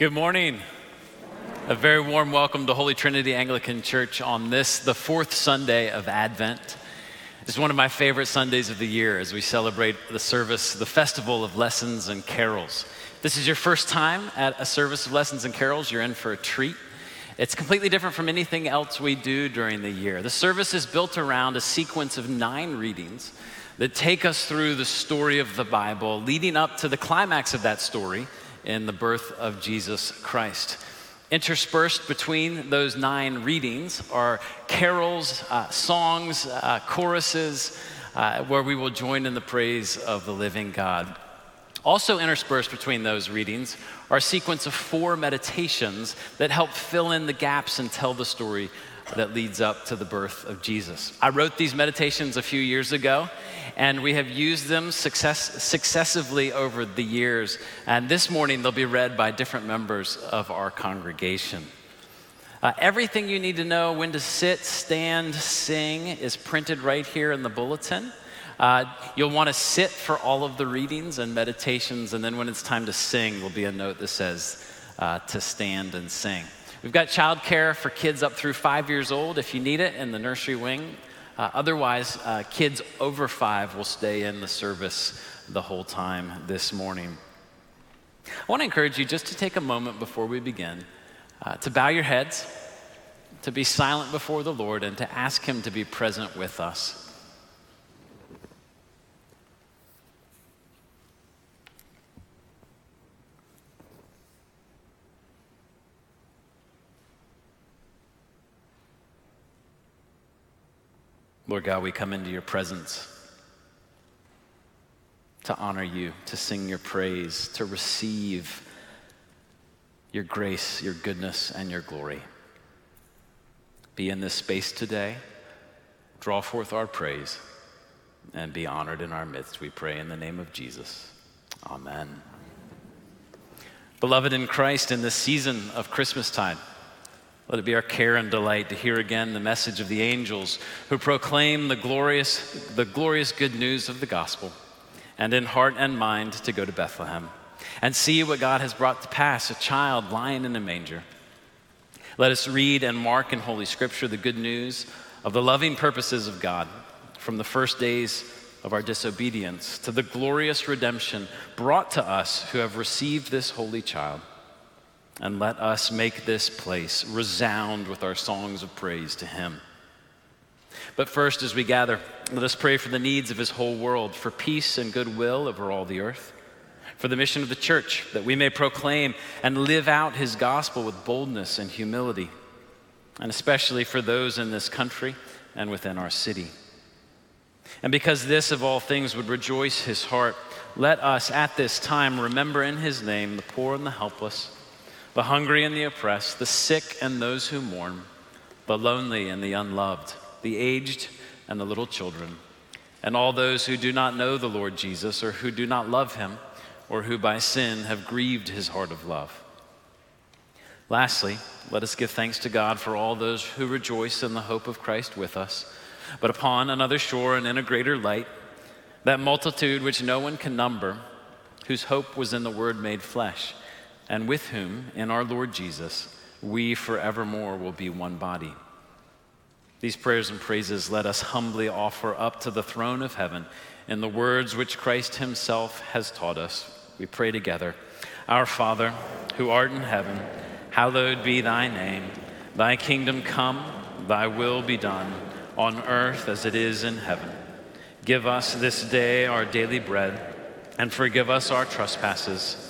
Good morning. A very warm welcome to Holy Trinity Anglican Church on this, the fourth Sunday of Advent. It's one of my favorite Sundays of the year as we celebrate the service, the festival of lessons and carols. This is your first time at a service of lessons and carols, you're in for a treat. It's completely different from anything else we do during the year. The service is built around a sequence of nine readings that take us through the story of the Bible, leading up to the climax of that story in the birth of Jesus Christ. Interspersed between those nine readings are carols, uh, songs, uh, choruses, uh, where we will join in the praise of the living God. Also interspersed between those readings are a sequence of four meditations that help fill in the gaps and tell the story that leads up to the birth of Jesus. I wrote these meditations a few years ago, and we have used them success, successively over the years. And this morning, they'll be read by different members of our congregation. Uh, everything you need to know when to sit, stand, sing is printed right here in the bulletin. Uh, you'll want to sit for all of the readings and meditations, and then when it's time to sing, there'll be a note that says uh, to stand and sing. We've got childcare for kids up through five years old if you need it in the nursery wing. Uh, otherwise, uh, kids over five will stay in the service the whole time this morning. I want to encourage you just to take a moment before we begin uh, to bow your heads, to be silent before the Lord, and to ask Him to be present with us. Lord God, we come into your presence to honor you, to sing your praise, to receive your grace, your goodness, and your glory. Be in this space today, draw forth our praise, and be honored in our midst. We pray in the name of Jesus. Amen. Beloved in Christ, in this season of Christmastide, let it be our care and delight to hear again the message of the angels who proclaim the glorious, the glorious good news of the gospel, and in heart and mind to go to Bethlehem and see what God has brought to pass a child lying in a manger. Let us read and mark in Holy Scripture the good news of the loving purposes of God from the first days of our disobedience to the glorious redemption brought to us who have received this holy child and let us make this place resound with our songs of praise to Him. But first, as we gather, let us pray for the needs of His whole world, for peace and goodwill over all the earth, for the mission of the church, that we may proclaim and live out His gospel with boldness and humility, and especially for those in this country and within our city. And because this of all things would rejoice His heart, let us at this time remember in His name the poor and the helpless the hungry and the oppressed, the sick and those who mourn, the lonely and the unloved, the aged and the little children, and all those who do not know the Lord Jesus or who do not love him or who by sin have grieved his heart of love. Lastly, let us give thanks to God for all those who rejoice in the hope of Christ with us, but upon another shore and in a greater light, that multitude which no one can number, whose hope was in the Word made flesh and with whom, in our Lord Jesus, we forevermore will be one body. These prayers and praises let us humbly offer up to the throne of heaven in the words which Christ Himself has taught us. We pray together Our Father, who art in heaven, hallowed be thy name. Thy kingdom come, thy will be done, on earth as it is in heaven. Give us this day our daily bread, and forgive us our trespasses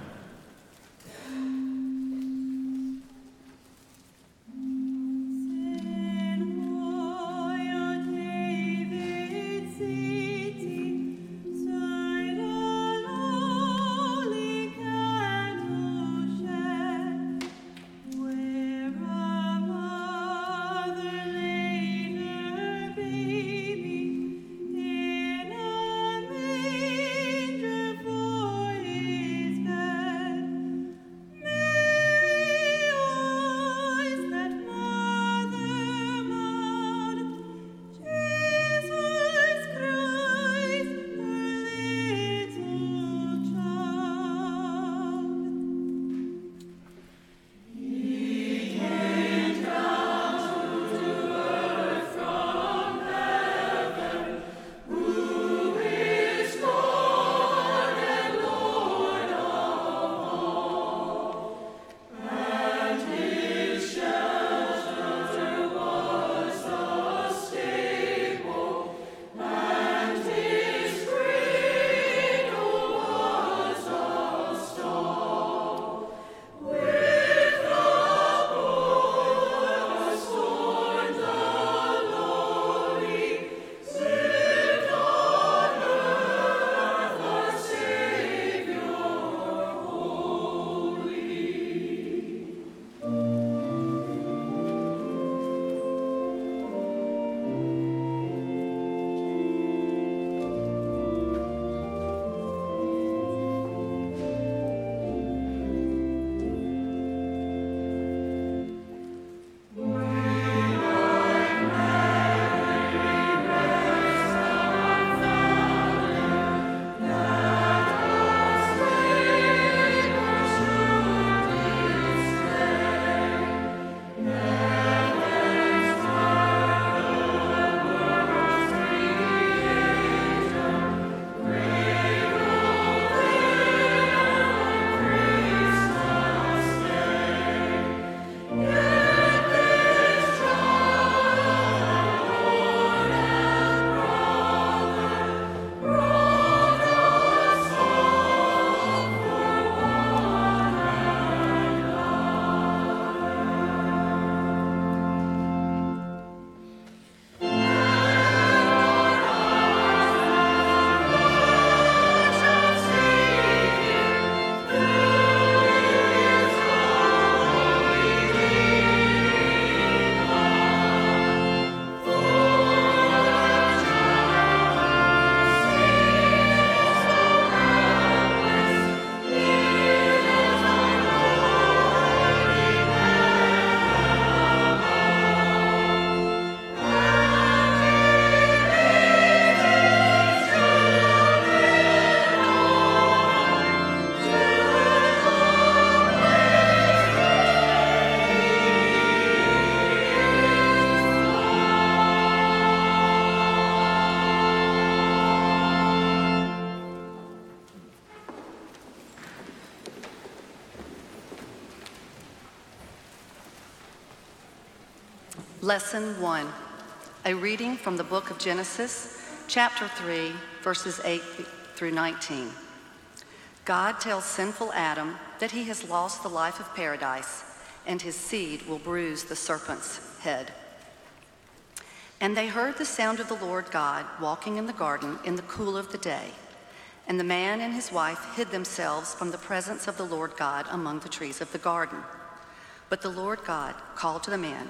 Lesson 1 A reading from the book of Genesis, chapter 3, verses 8 through 19. God tells sinful Adam that he has lost the life of paradise and his seed will bruise the serpent's head. And they heard the sound of the Lord God walking in the garden in the cool of the day. And the man and his wife hid themselves from the presence of the Lord God among the trees of the garden. But the Lord God called to the man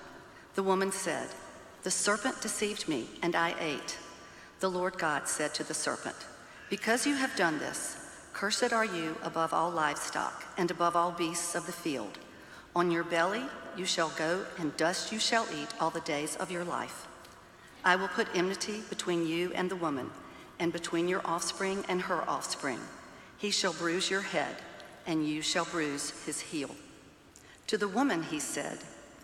The woman said, The serpent deceived me, and I ate. The Lord God said to the serpent, Because you have done this, cursed are you above all livestock and above all beasts of the field. On your belly you shall go, and dust you shall eat all the days of your life. I will put enmity between you and the woman, and between your offspring and her offspring. He shall bruise your head, and you shall bruise his heel. To the woman, he said,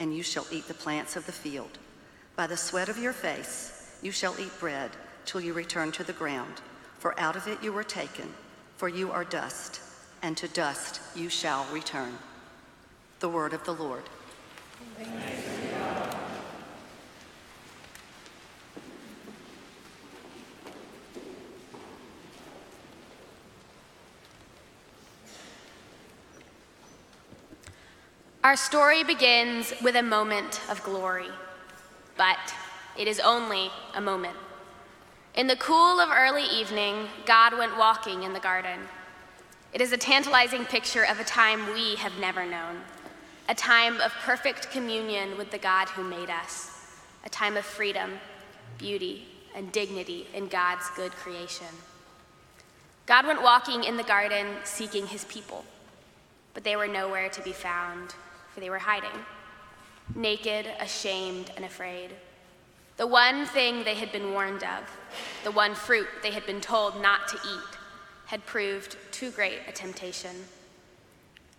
and you shall eat the plants of the field. By the sweat of your face you shall eat bread till you return to the ground, for out of it you were taken, for you are dust, and to dust you shall return. The word of the Lord. Our story begins with a moment of glory, but it is only a moment. In the cool of early evening, God went walking in the garden. It is a tantalizing picture of a time we have never known, a time of perfect communion with the God who made us, a time of freedom, beauty, and dignity in God's good creation. God went walking in the garden seeking his people, but they were nowhere to be found for they were hiding, naked, ashamed, and afraid. The one thing they had been warned of, the one fruit they had been told not to eat, had proved too great a temptation.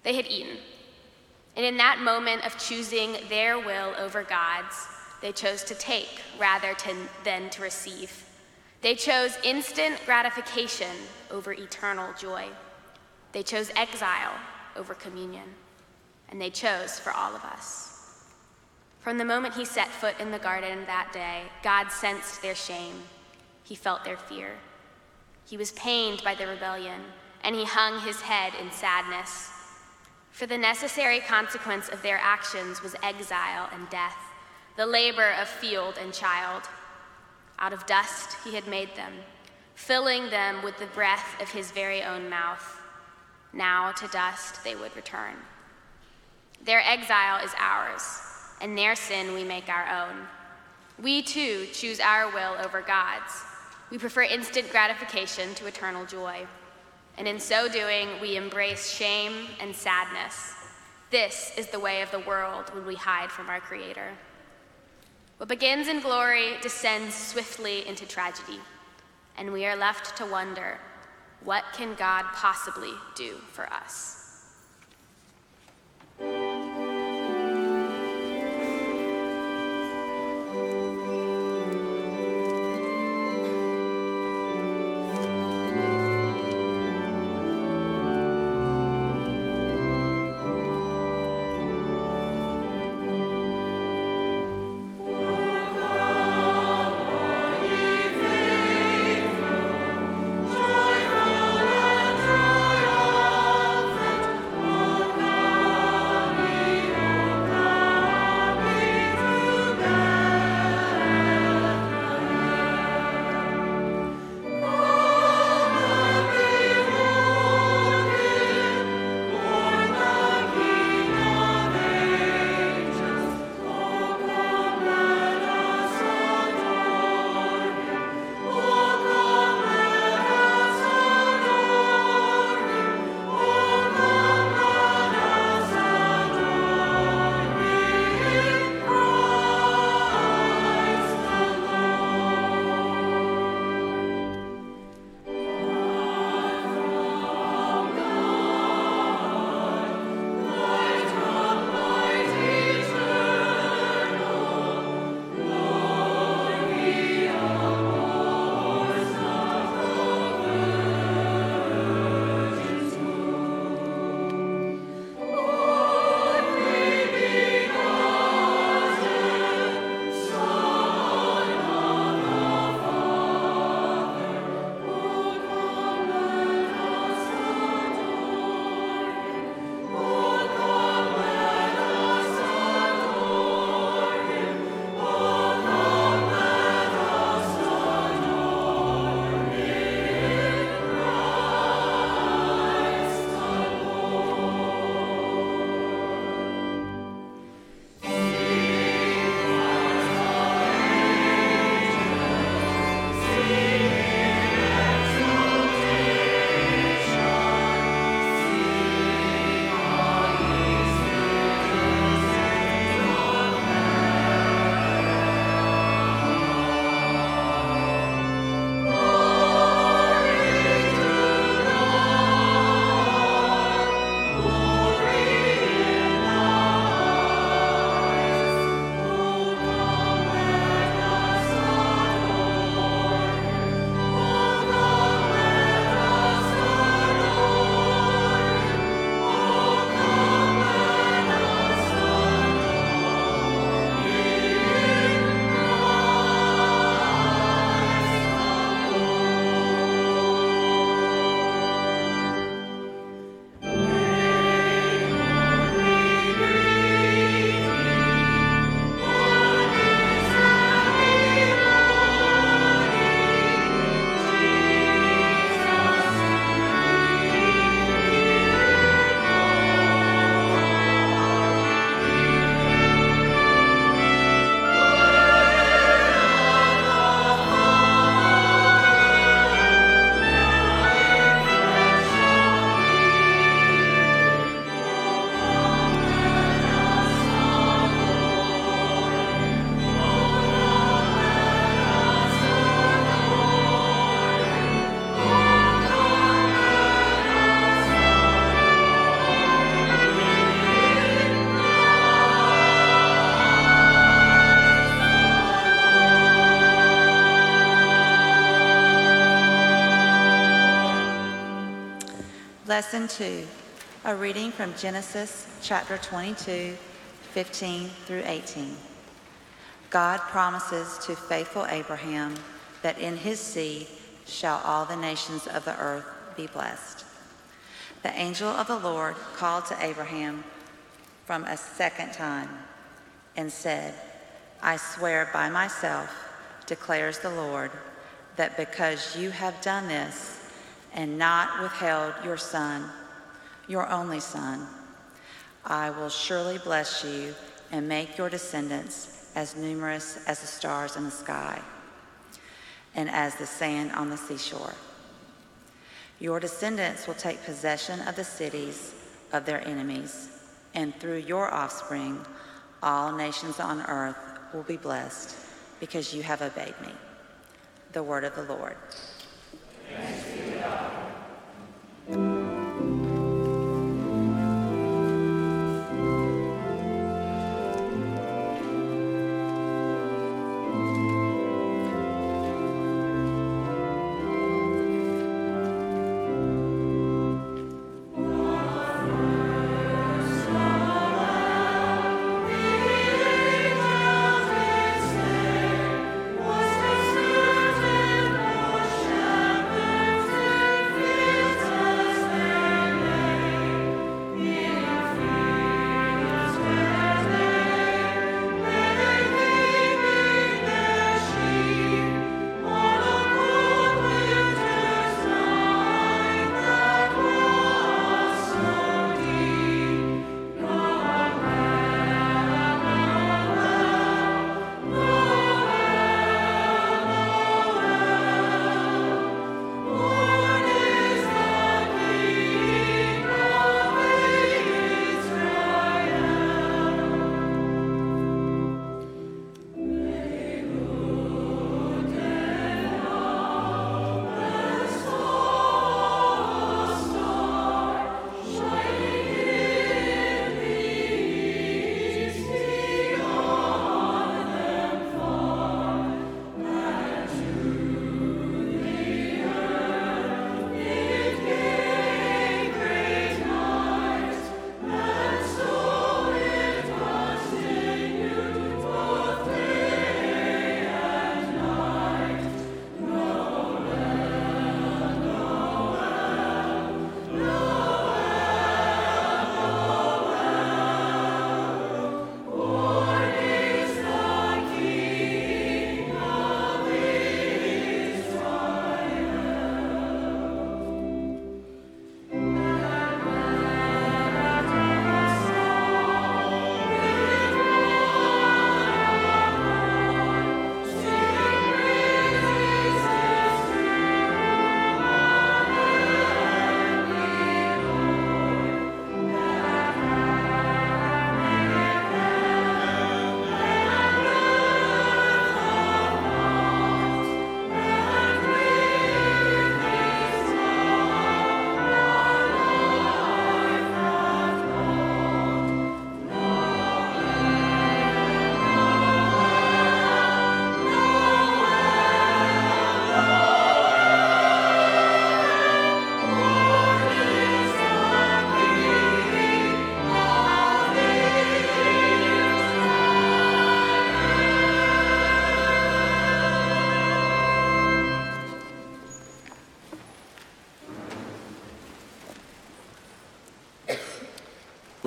They had eaten, and in that moment of choosing their will over God's, they chose to take rather to, than to receive. They chose instant gratification over eternal joy. They chose exile over communion and they chose for all of us. From the moment he set foot in the garden that day, God sensed their shame. He felt their fear. He was pained by the rebellion, and he hung his head in sadness. For the necessary consequence of their actions was exile and death, the labor of field and child. Out of dust he had made them, filling them with the breath of his very own mouth. Now to dust they would return. Their exile is ours, and their sin we make our own. We too choose our will over God's. We prefer instant gratification to eternal joy. And in so doing, we embrace shame and sadness. This is the way of the world when we hide from our Creator. What begins in glory descends swiftly into tragedy, and we are left to wonder what can God possibly do for us? Lesson 2, a reading from Genesis chapter 22, 15 through 18. God promises to faithful Abraham that in his seed shall all the nations of the earth be blessed. The angel of the Lord called to Abraham from a second time and said, I swear by myself, declares the Lord, that because you have done this and not withheld your son, your only son, I will surely bless you and make your descendants as numerous as the stars in the sky and as the sand on the seashore. Your descendants will take possession of the cities of their enemies, and through your offspring, all nations on earth will be blessed because you have obeyed me. The word of the Lord.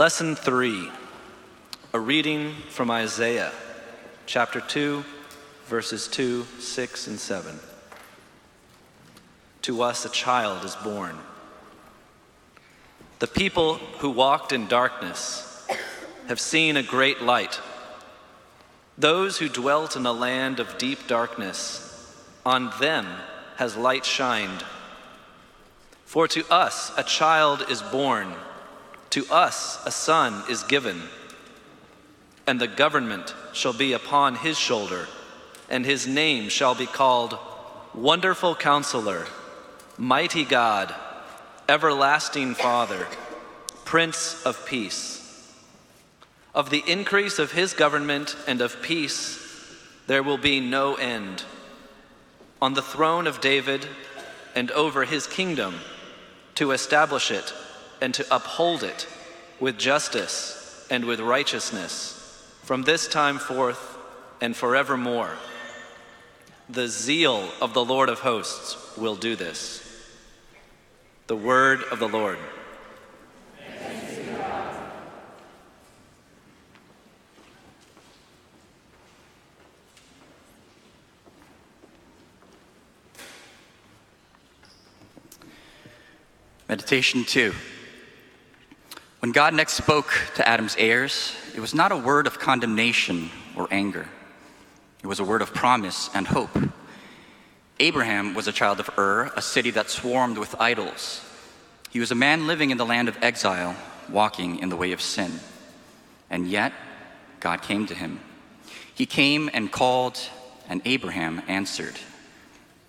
Lesson 3, a reading from Isaiah chapter 2, verses 2, 6, and 7. To us a child is born. The people who walked in darkness have seen a great light. Those who dwelt in a land of deep darkness, on them has light shined. For to us a child is born. To us a son is given, and the government shall be upon his shoulder, and his name shall be called Wonderful Counselor, Mighty God, Everlasting Father, Prince of Peace. Of the increase of his government and of peace there will be no end. On the throne of David and over his kingdom, to establish it and to uphold it with justice and with righteousness from this time forth and forevermore. The zeal of the Lord of hosts will do this. The word of the Lord. Meditation 2. When God next spoke to Adam's heirs, it was not a word of condemnation or anger. It was a word of promise and hope. Abraham was a child of Ur, a city that swarmed with idols. He was a man living in the land of exile, walking in the way of sin. And yet, God came to him. He came and called, and Abraham answered.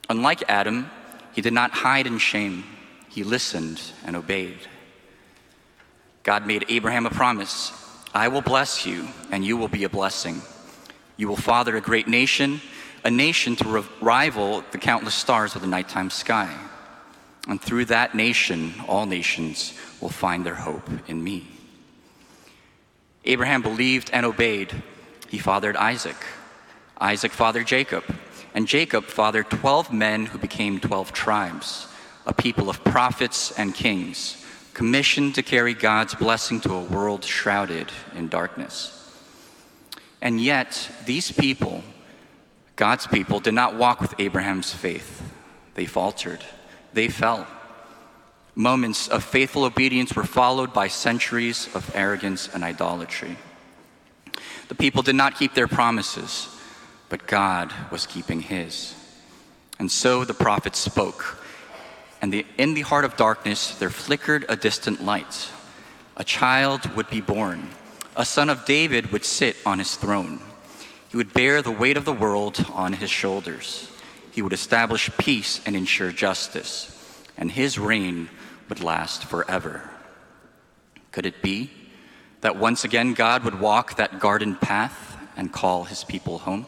Unlike Adam, he did not hide in shame he listened and obeyed. God made Abraham a promise I will bless you, and you will be a blessing. You will father a great nation, a nation to rival the countless stars of the nighttime sky. And through that nation, all nations will find their hope in me. Abraham believed and obeyed. He fathered Isaac. Isaac fathered Jacob. And Jacob fathered 12 men who became 12 tribes a people of prophets and kings, commissioned to carry God's blessing to a world shrouded in darkness. And yet, these people, God's people, did not walk with Abraham's faith. They faltered, they fell. Moments of faithful obedience were followed by centuries of arrogance and idolatry. The people did not keep their promises, but God was keeping his. And so the prophet spoke and the, in the heart of darkness there flickered a distant light. A child would be born. A son of David would sit on his throne. He would bear the weight of the world on his shoulders. He would establish peace and ensure justice, and his reign would last forever. Could it be that once again God would walk that garden path and call his people home?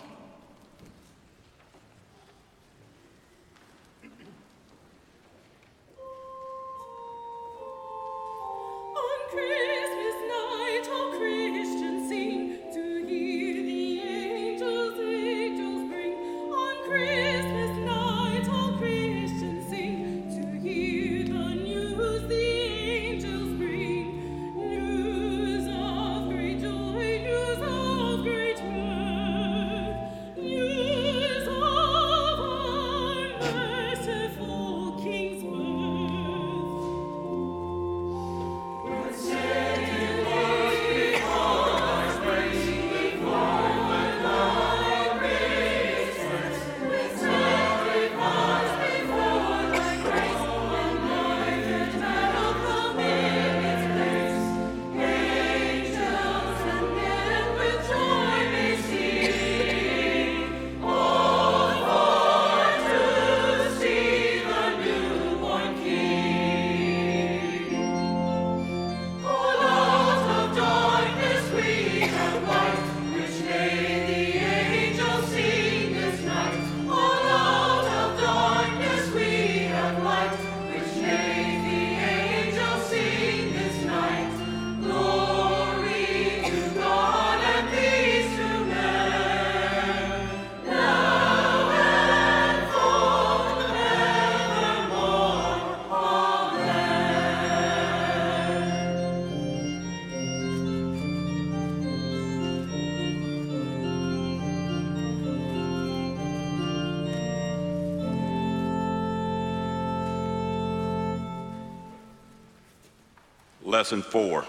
Lesson 4,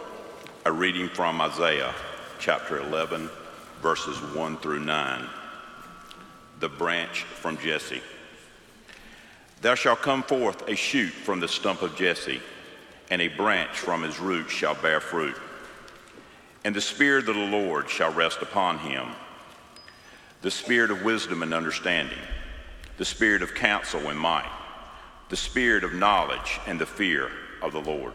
a reading from Isaiah chapter 11, verses 1 through 9. The branch from Jesse. There shall come forth a shoot from the stump of Jesse, and a branch from his root shall bear fruit. And the Spirit of the Lord shall rest upon him the Spirit of wisdom and understanding, the Spirit of counsel and might, the Spirit of knowledge and the fear of the Lord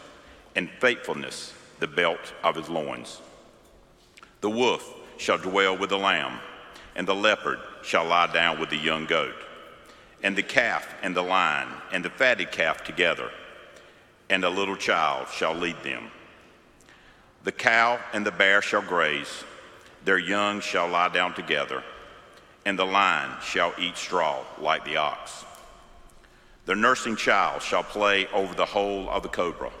and faithfulness the belt of his loins. The wolf shall dwell with the lamb, and the leopard shall lie down with the young goat, and the calf and the lion and the fatted calf together, and a little child shall lead them. The cow and the bear shall graze, their young shall lie down together, and the lion shall eat straw like the ox. The nursing child shall play over the hole of the cobra,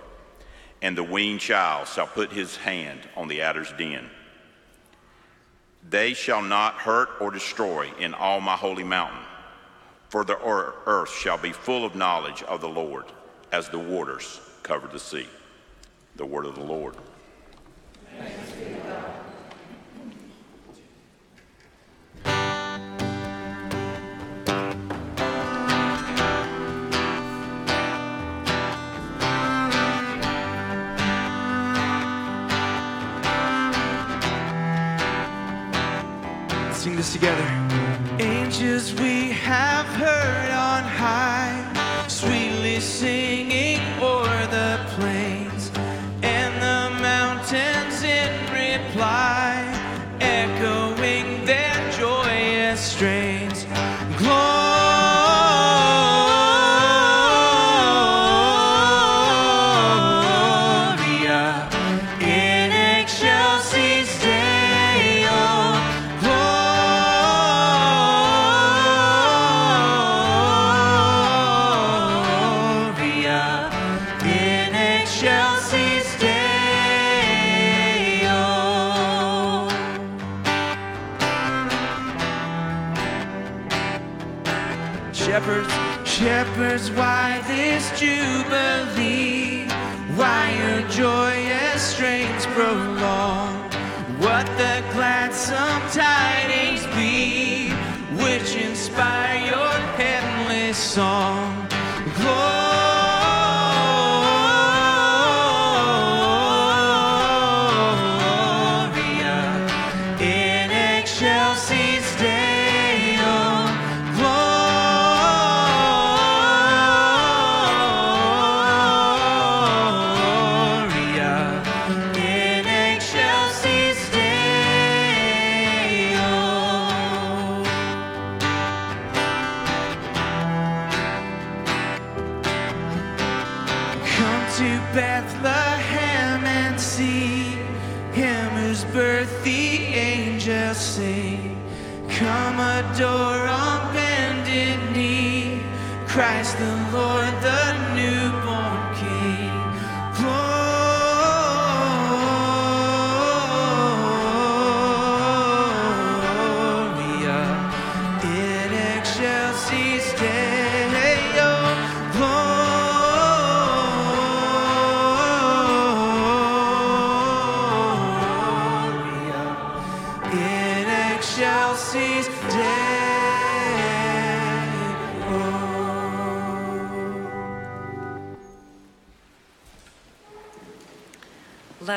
and the weaned child shall put his hand on the adder's den. They shall not hurt or destroy in all my holy mountain, for the earth shall be full of knowledge of the Lord as the waters cover the sea. The word of the Lord. Sing this together. Angels we have heard on high, sweetly singing o'er the Shepherds, shepherds, why this jubilee? Why your joyous strains prolong? What the gladsome tidings be, which inspire your heavenly song? Gloria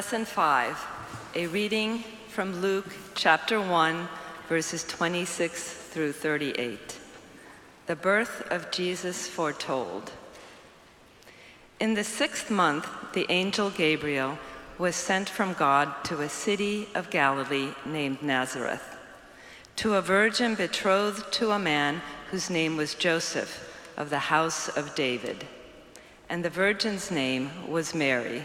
Lesson 5, a reading from Luke chapter 1, verses 26 through 38. The birth of Jesus foretold. In the sixth month, the angel Gabriel was sent from God to a city of Galilee named Nazareth, to a virgin betrothed to a man whose name was Joseph of the house of David. And the virgin's name was Mary.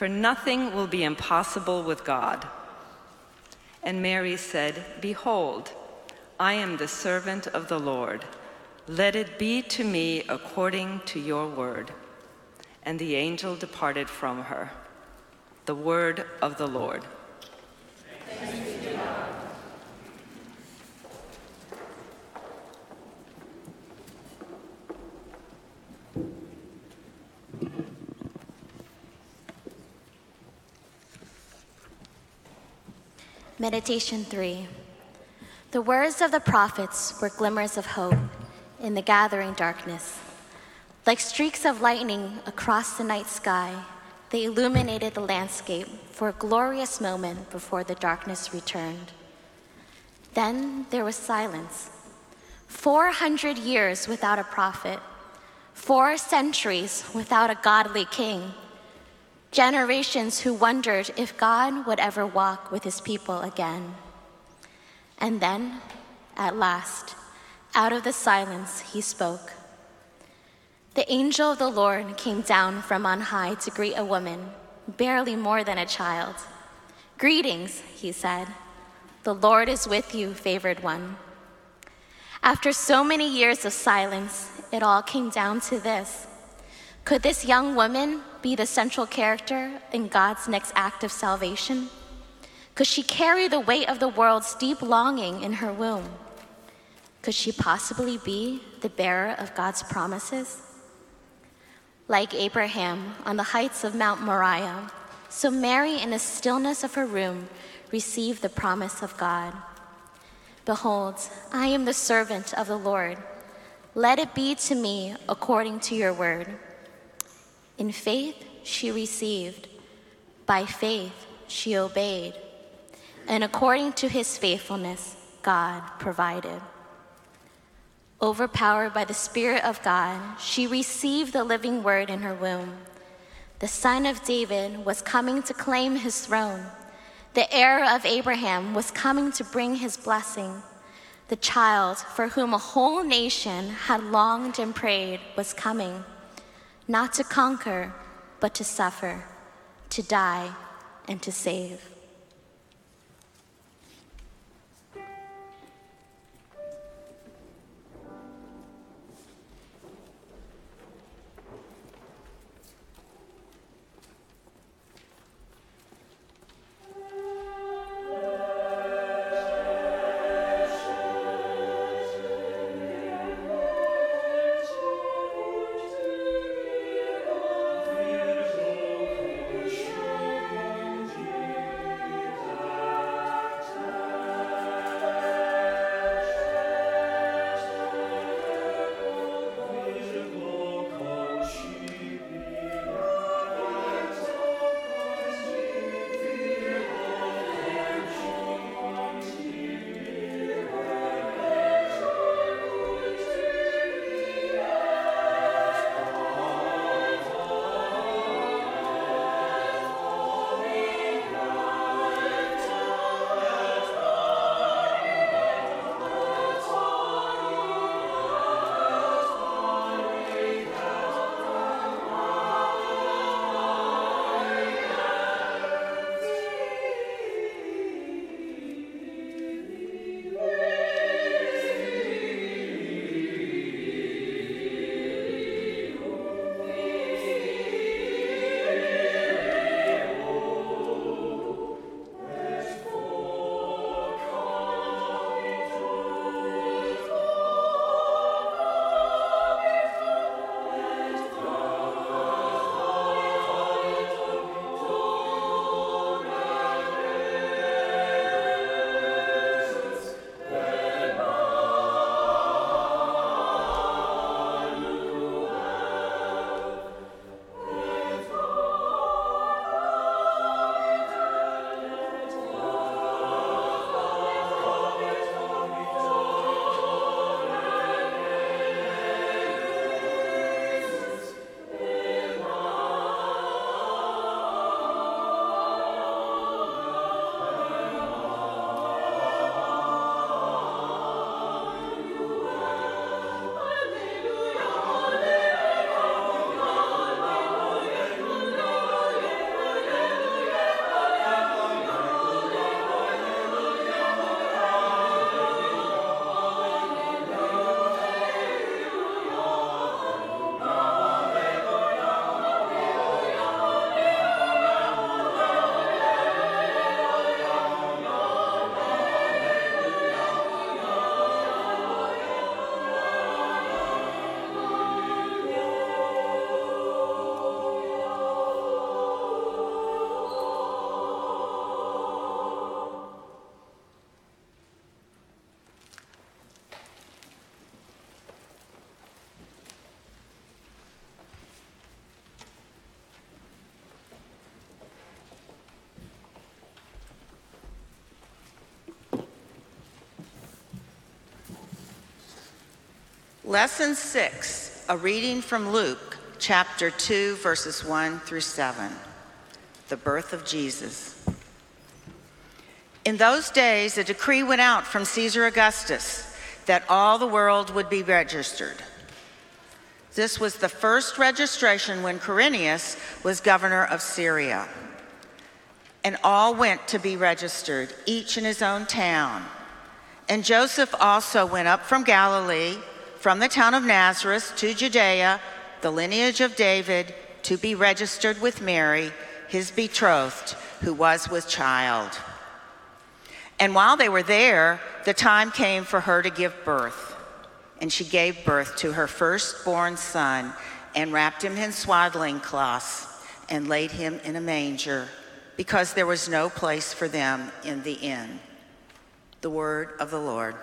For nothing will be impossible with God. And Mary said, Behold, I am the servant of the Lord. Let it be to me according to your word. And the angel departed from her. The word of the Lord. Meditation 3. The words of the prophets were glimmers of hope in the gathering darkness. Like streaks of lightning across the night sky, they illuminated the landscape for a glorious moment before the darkness returned. Then there was silence. 400 years without a prophet, four centuries without a godly king, generations who wondered if God would ever walk with his people again. And then, at last, out of the silence, he spoke. The angel of the Lord came down from on high to greet a woman, barely more than a child. Greetings, he said. The Lord is with you, favored one. After so many years of silence, it all came down to this. Could this young woman be the central character in God's next act of salvation? Could she carry the weight of the world's deep longing in her womb? Could she possibly be the bearer of God's promises? Like Abraham on the heights of Mount Moriah, so Mary, in the stillness of her room, received the promise of God. Behold, I am the servant of the Lord. Let it be to me according to your word. In faith, she received. By faith, she obeyed. And according to his faithfulness, God provided. Overpowered by the Spirit of God, she received the living word in her womb. The son of David was coming to claim his throne. The heir of Abraham was coming to bring his blessing. The child for whom a whole nation had longed and prayed was coming, not to conquer, but to suffer, to die, and to save. Lesson 6, a reading from Luke chapter 2, verses 1 through 7. The birth of Jesus. In those days, a decree went out from Caesar Augustus that all the world would be registered. This was the first registration when Quirinius was governor of Syria. And all went to be registered, each in his own town. And Joseph also went up from Galilee, from the town of Nazareth to Judea, the lineage of David, to be registered with Mary, his betrothed, who was with child. And while they were there, the time came for her to give birth. And she gave birth to her firstborn son and wrapped him in swaddling cloths and laid him in a manger because there was no place for them in the inn. The word of the Lord.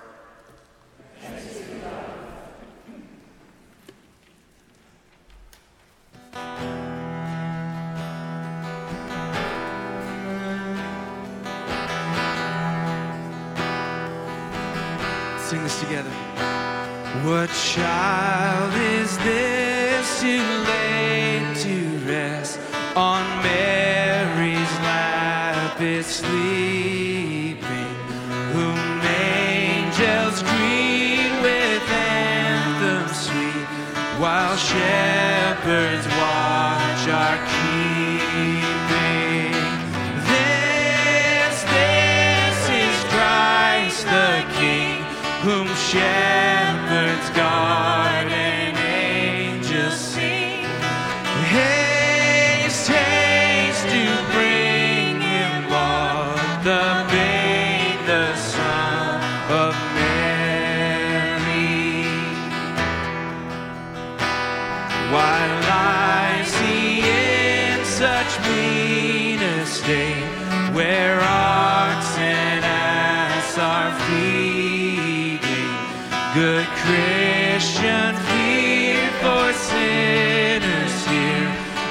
Sing this together. What child is this you laid to rest on Mary's lap? It's sleeping, whom angels greet with anthems sweet, while shepherds watch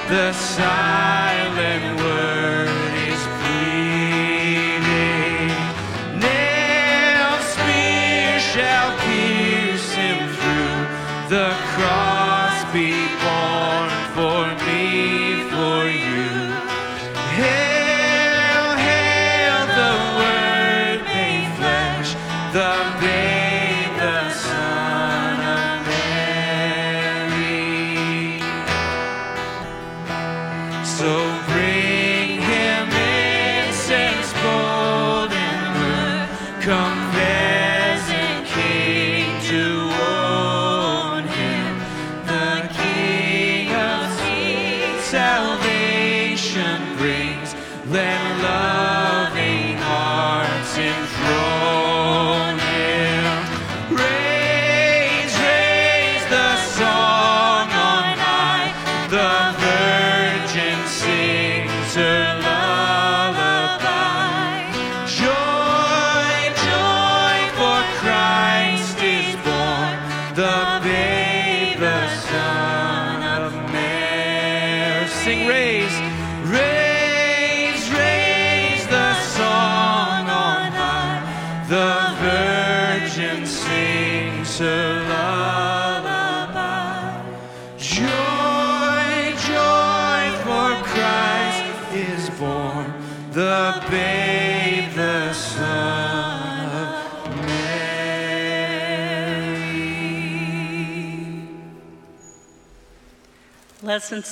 The silent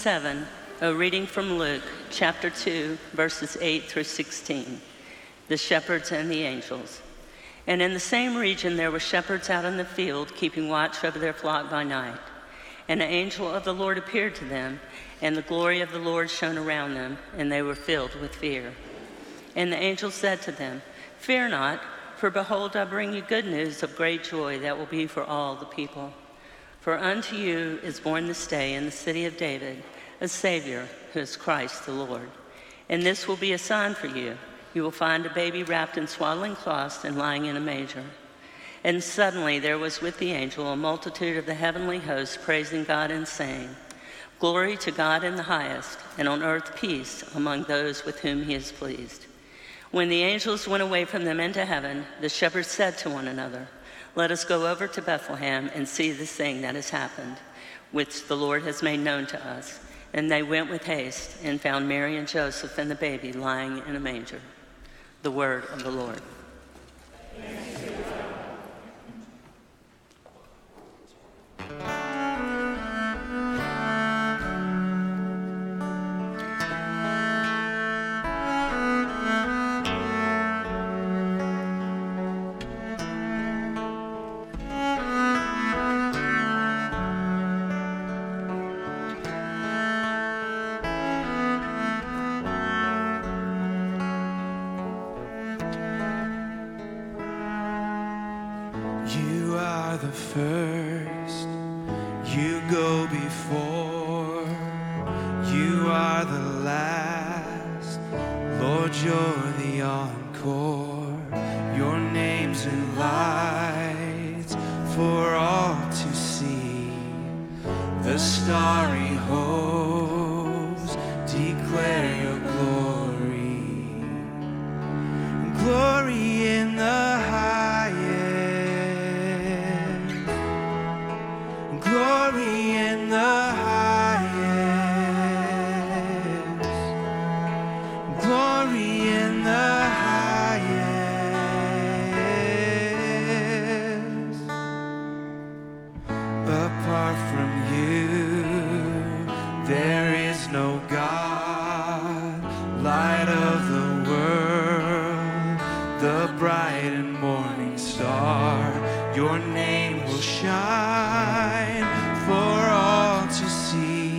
7, a reading from Luke chapter 2, verses 8 through 16. The shepherds and the angels. And in the same region there were shepherds out in the field, keeping watch over their flock by night. And an angel of the Lord appeared to them, and the glory of the Lord shone around them, and they were filled with fear. And the angel said to them, Fear not, for behold, I bring you good news of great joy that will be for all the people. For unto you is born this day in the city of David a Savior who is Christ the Lord. And this will be a sign for you. You will find a baby wrapped in swaddling cloths and lying in a manger. And suddenly there was with the angel a multitude of the heavenly hosts praising God and saying, Glory to God in the highest, and on earth peace among those with whom he is pleased. When the angels went away from them into heaven, the shepherds said to one another, Let us go over to Bethlehem and see this thing that has happened, which the Lord has made known to us. And they went with haste and found Mary and Joseph and the baby lying in a manger. The word of the Lord. Your name will shine for all to see.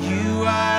You are.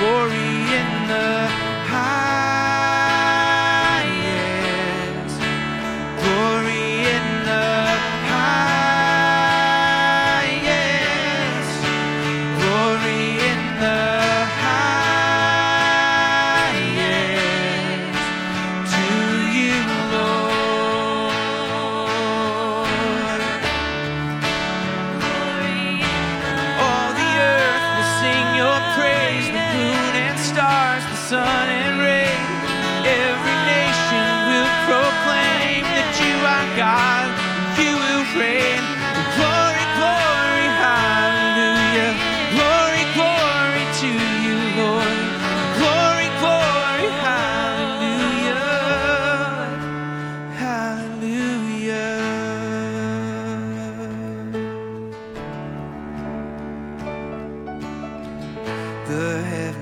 glory. Good have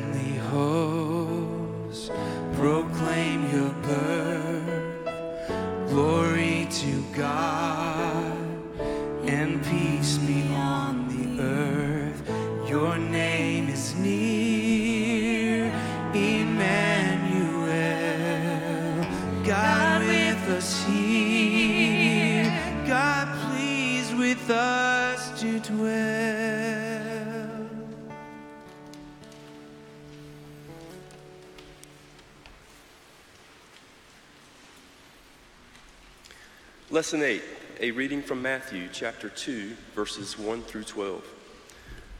Lesson 8, a reading from Matthew chapter 2, verses 1 through 12.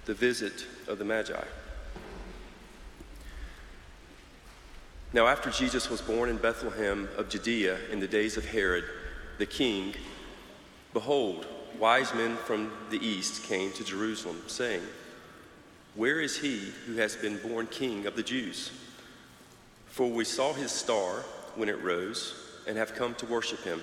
The visit of the Magi. Now, after Jesus was born in Bethlehem of Judea in the days of Herod the king, behold, wise men from the east came to Jerusalem, saying, Where is he who has been born king of the Jews? For we saw his star when it rose and have come to worship him.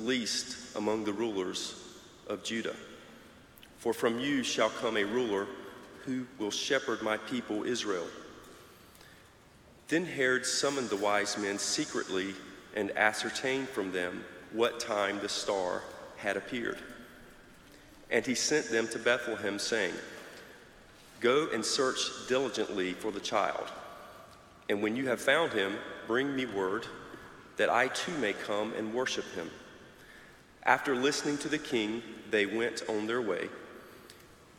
least among the rulers of Judah. For from you shall come a ruler who will shepherd my people Israel. Then Herod summoned the wise men secretly and ascertained from them what time the star had appeared. And he sent them to Bethlehem, saying, Go and search diligently for the child. And when you have found him, bring me word that I too may come and worship him. After listening to the king, they went on their way.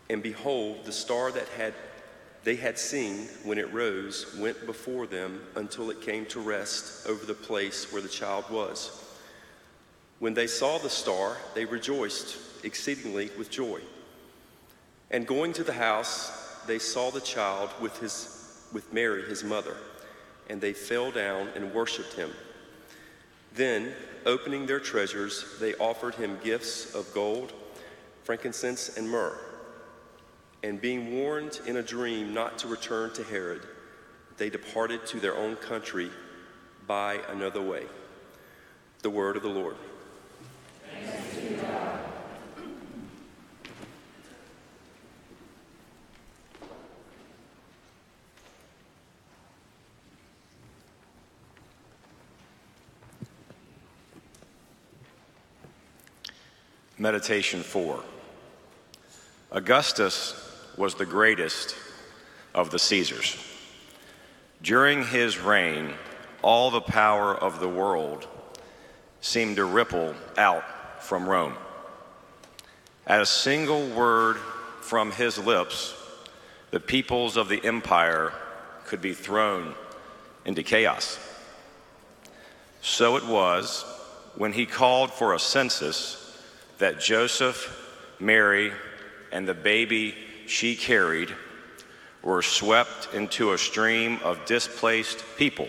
And behold, the star that had they had seen when it rose went before them until it came to rest over the place where the child was. When they saw the star, they rejoiced exceedingly with joy. And going to the house, they saw the child with, his, with Mary, his mother, and they fell down and worshiped him. Then, opening their treasures, they offered him gifts of gold, frankincense, and myrrh. And being warned in a dream not to return to Herod, they departed to their own country by another way. The word of the Lord. Meditation 4. Augustus was the greatest of the Caesars. During his reign, all the power of the world seemed to ripple out from Rome. At a single word from his lips, the peoples of the empire could be thrown into chaos. So it was when he called for a census that Joseph, Mary, and the baby she carried were swept into a stream of displaced people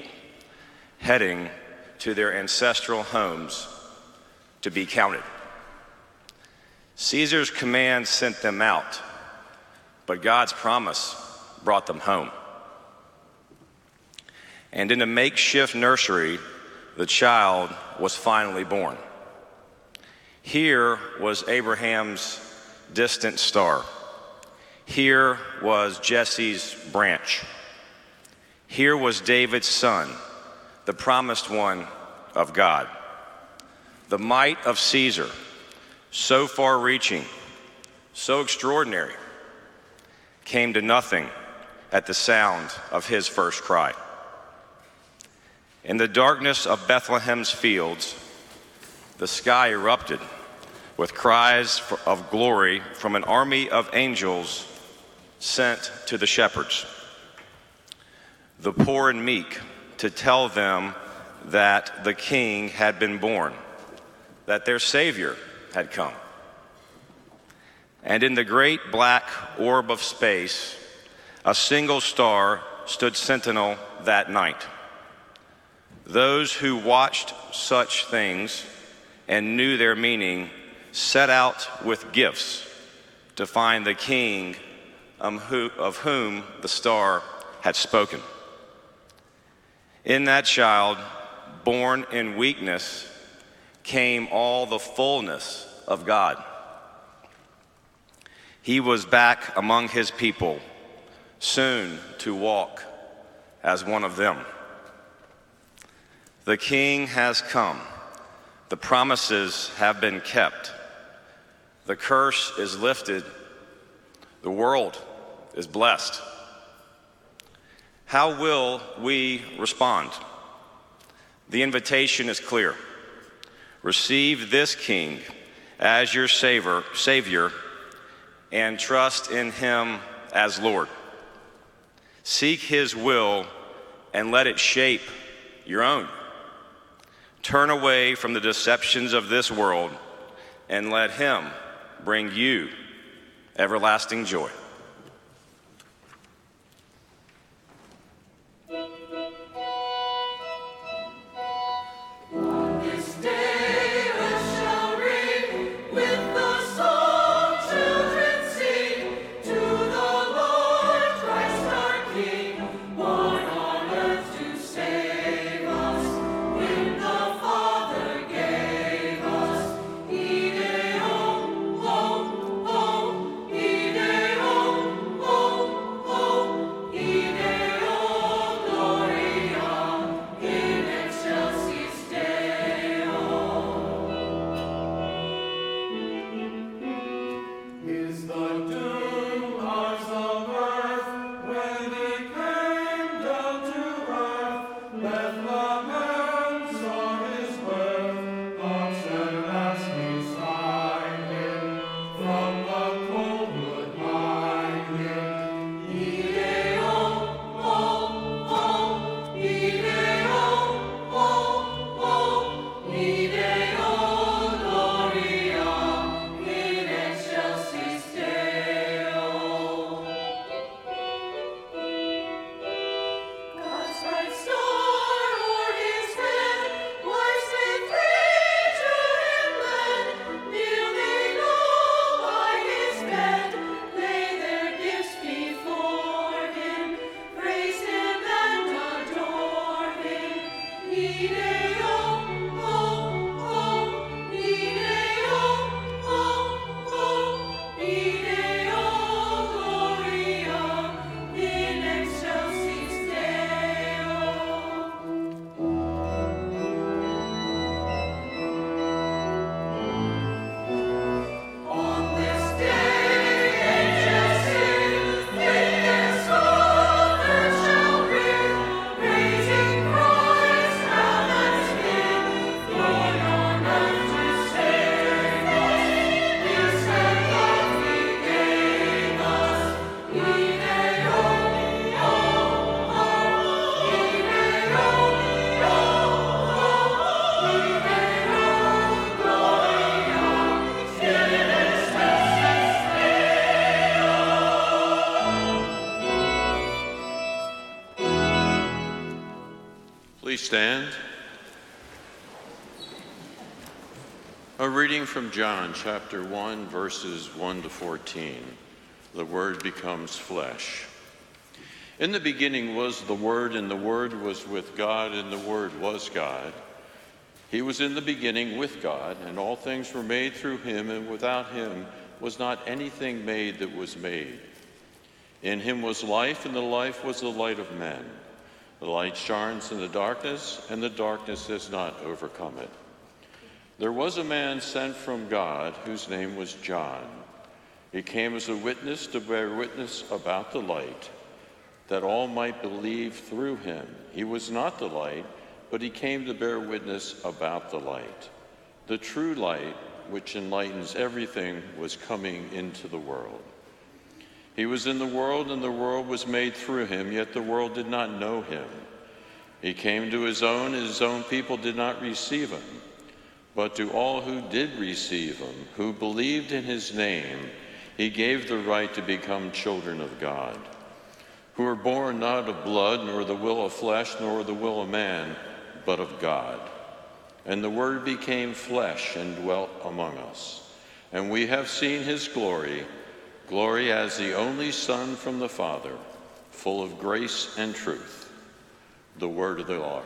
heading to their ancestral homes to be counted. Caesar's command sent them out, but God's promise brought them home. And in a makeshift nursery, the child was finally born. Here was Abraham's distant star. Here was Jesse's branch. Here was David's son, the promised one of God. The might of Caesar, so far reaching, so extraordinary, came to nothing at the sound of his first cry. In the darkness of Bethlehem's fields, the sky erupted with cries of glory from an army of angels sent to the shepherds, the poor and meek, to tell them that the king had been born, that their Savior had come. And in the great black orb of space, a single star stood sentinel that night. Those who watched such things and knew their meaning set out with gifts to find the king um, of whom the star had spoken. In that child, born in weakness, came all the fullness of God. He was back among his people, soon to walk as one of them. The king has come. The promises have been kept. The curse is lifted. The world is blessed. How will we respond? The invitation is clear Receive this king as your savior, savior and trust in him as Lord. Seek his will and let it shape your own. Turn away from the deceptions of this world and let him bring you everlasting joy. Reading from John chapter 1, verses 1 to 14. The Word becomes flesh. In the beginning was the Word, and the Word was with God, and the Word was God. He was in the beginning with God, and all things were made through him, and without him was not anything made that was made. In him was life, and the life was the light of men. The light shines in the darkness, and the darkness has not overcome it. There was a man sent from God whose name was John. He came as a witness to bear witness about the light, that all might believe through him. He was not the light, but he came to bear witness about the light. The true light, which enlightens everything, was coming into the world. He was in the world, and the world was made through him, yet the world did not know him. He came to his own, and his own people did not receive him. But to all who did receive him, who believed in his name, he gave the right to become children of God, who were born not of blood, nor the will of flesh, nor the will of man, but of God. And the Word became flesh and dwelt among us. And we have seen his glory Glory as the only Son from the Father, full of grace and truth. The word of the Lord.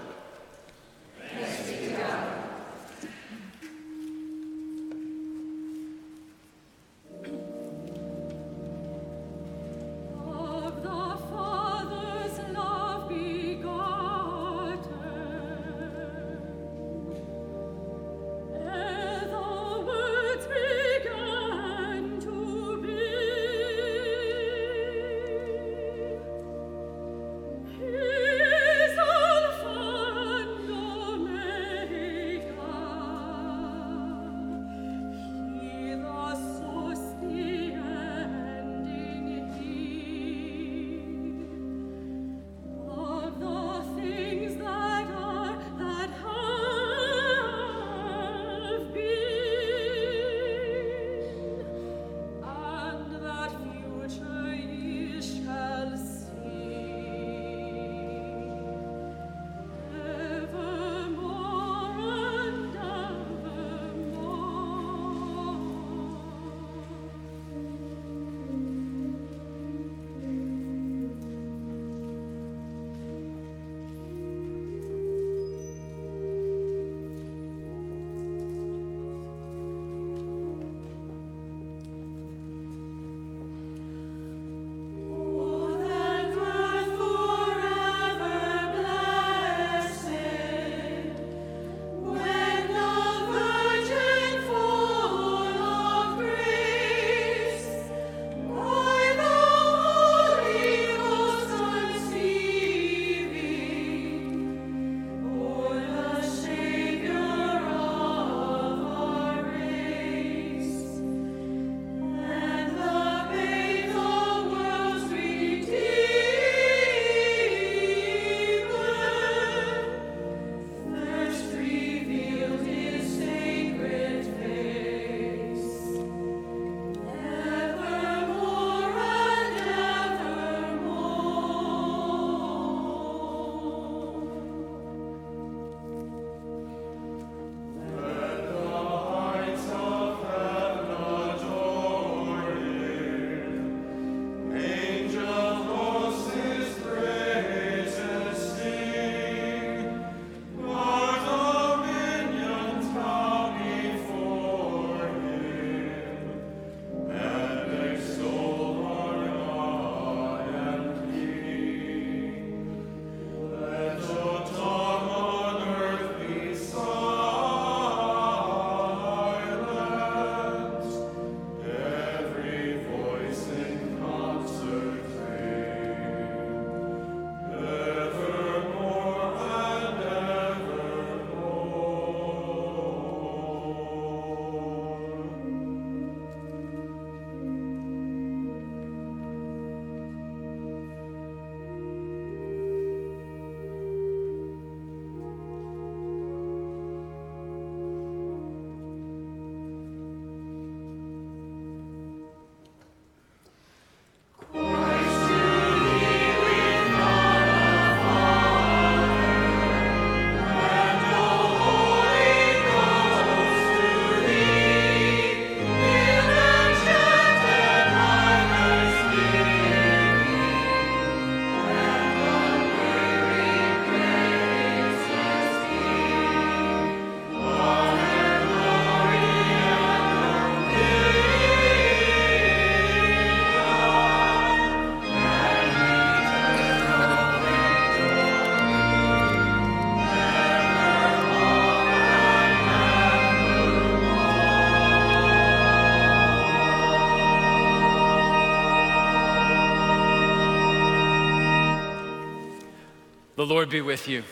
The Lord be with you.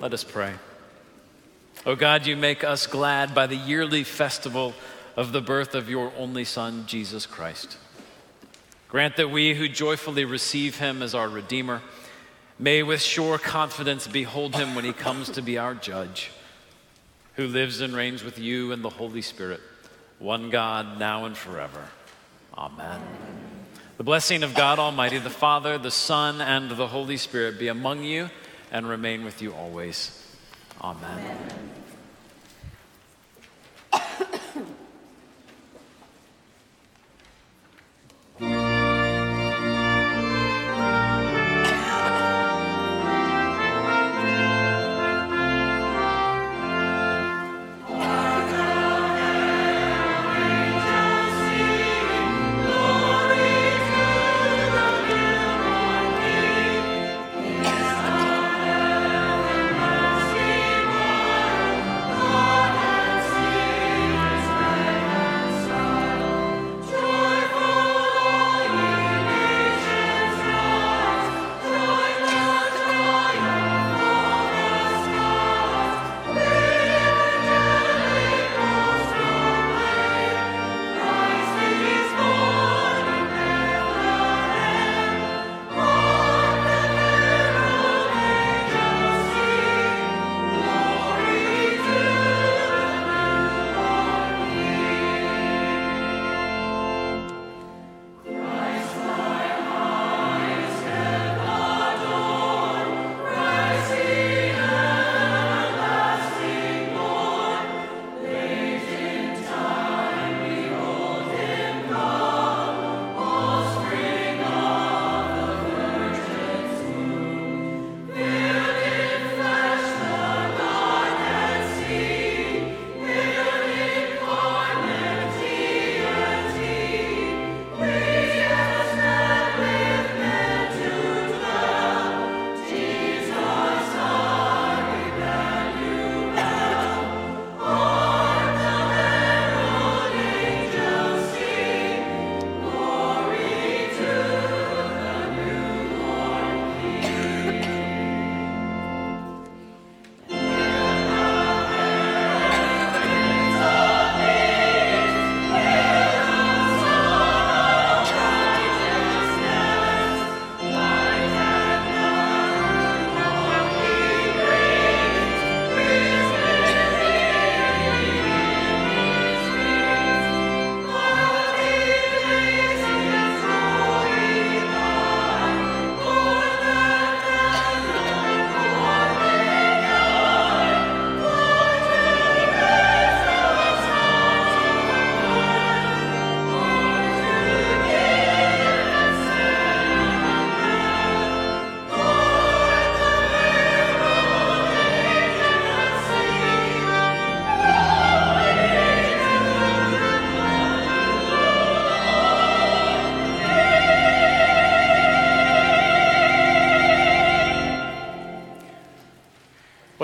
Let us pray. O oh God, you make us glad by the yearly festival of the birth of your only Son, Jesus Christ. Grant that we who joyfully receive him as our Redeemer may with sure confidence behold him when he comes to be our judge, who lives and reigns with you and the Holy Spirit, one God, now and forever. Amen. The blessing of God Almighty, the Father, the Son, and the Holy Spirit be among you and remain with you always. Amen. Amen.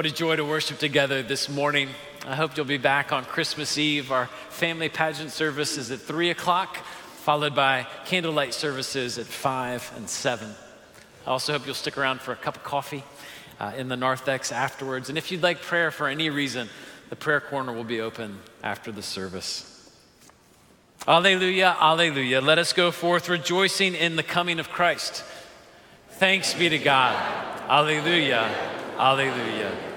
What a joy to worship together this morning. I hope you'll be back on Christmas Eve. Our family pageant service is at 3 o'clock, followed by candlelight services at 5 and 7. I also hope you'll stick around for a cup of coffee uh, in the narthex afterwards. And if you'd like prayer for any reason, the prayer corner will be open after the service. Alleluia, alleluia. Let us go forth rejoicing in the coming of Christ. Thanks be to God. Alleluia, alleluia.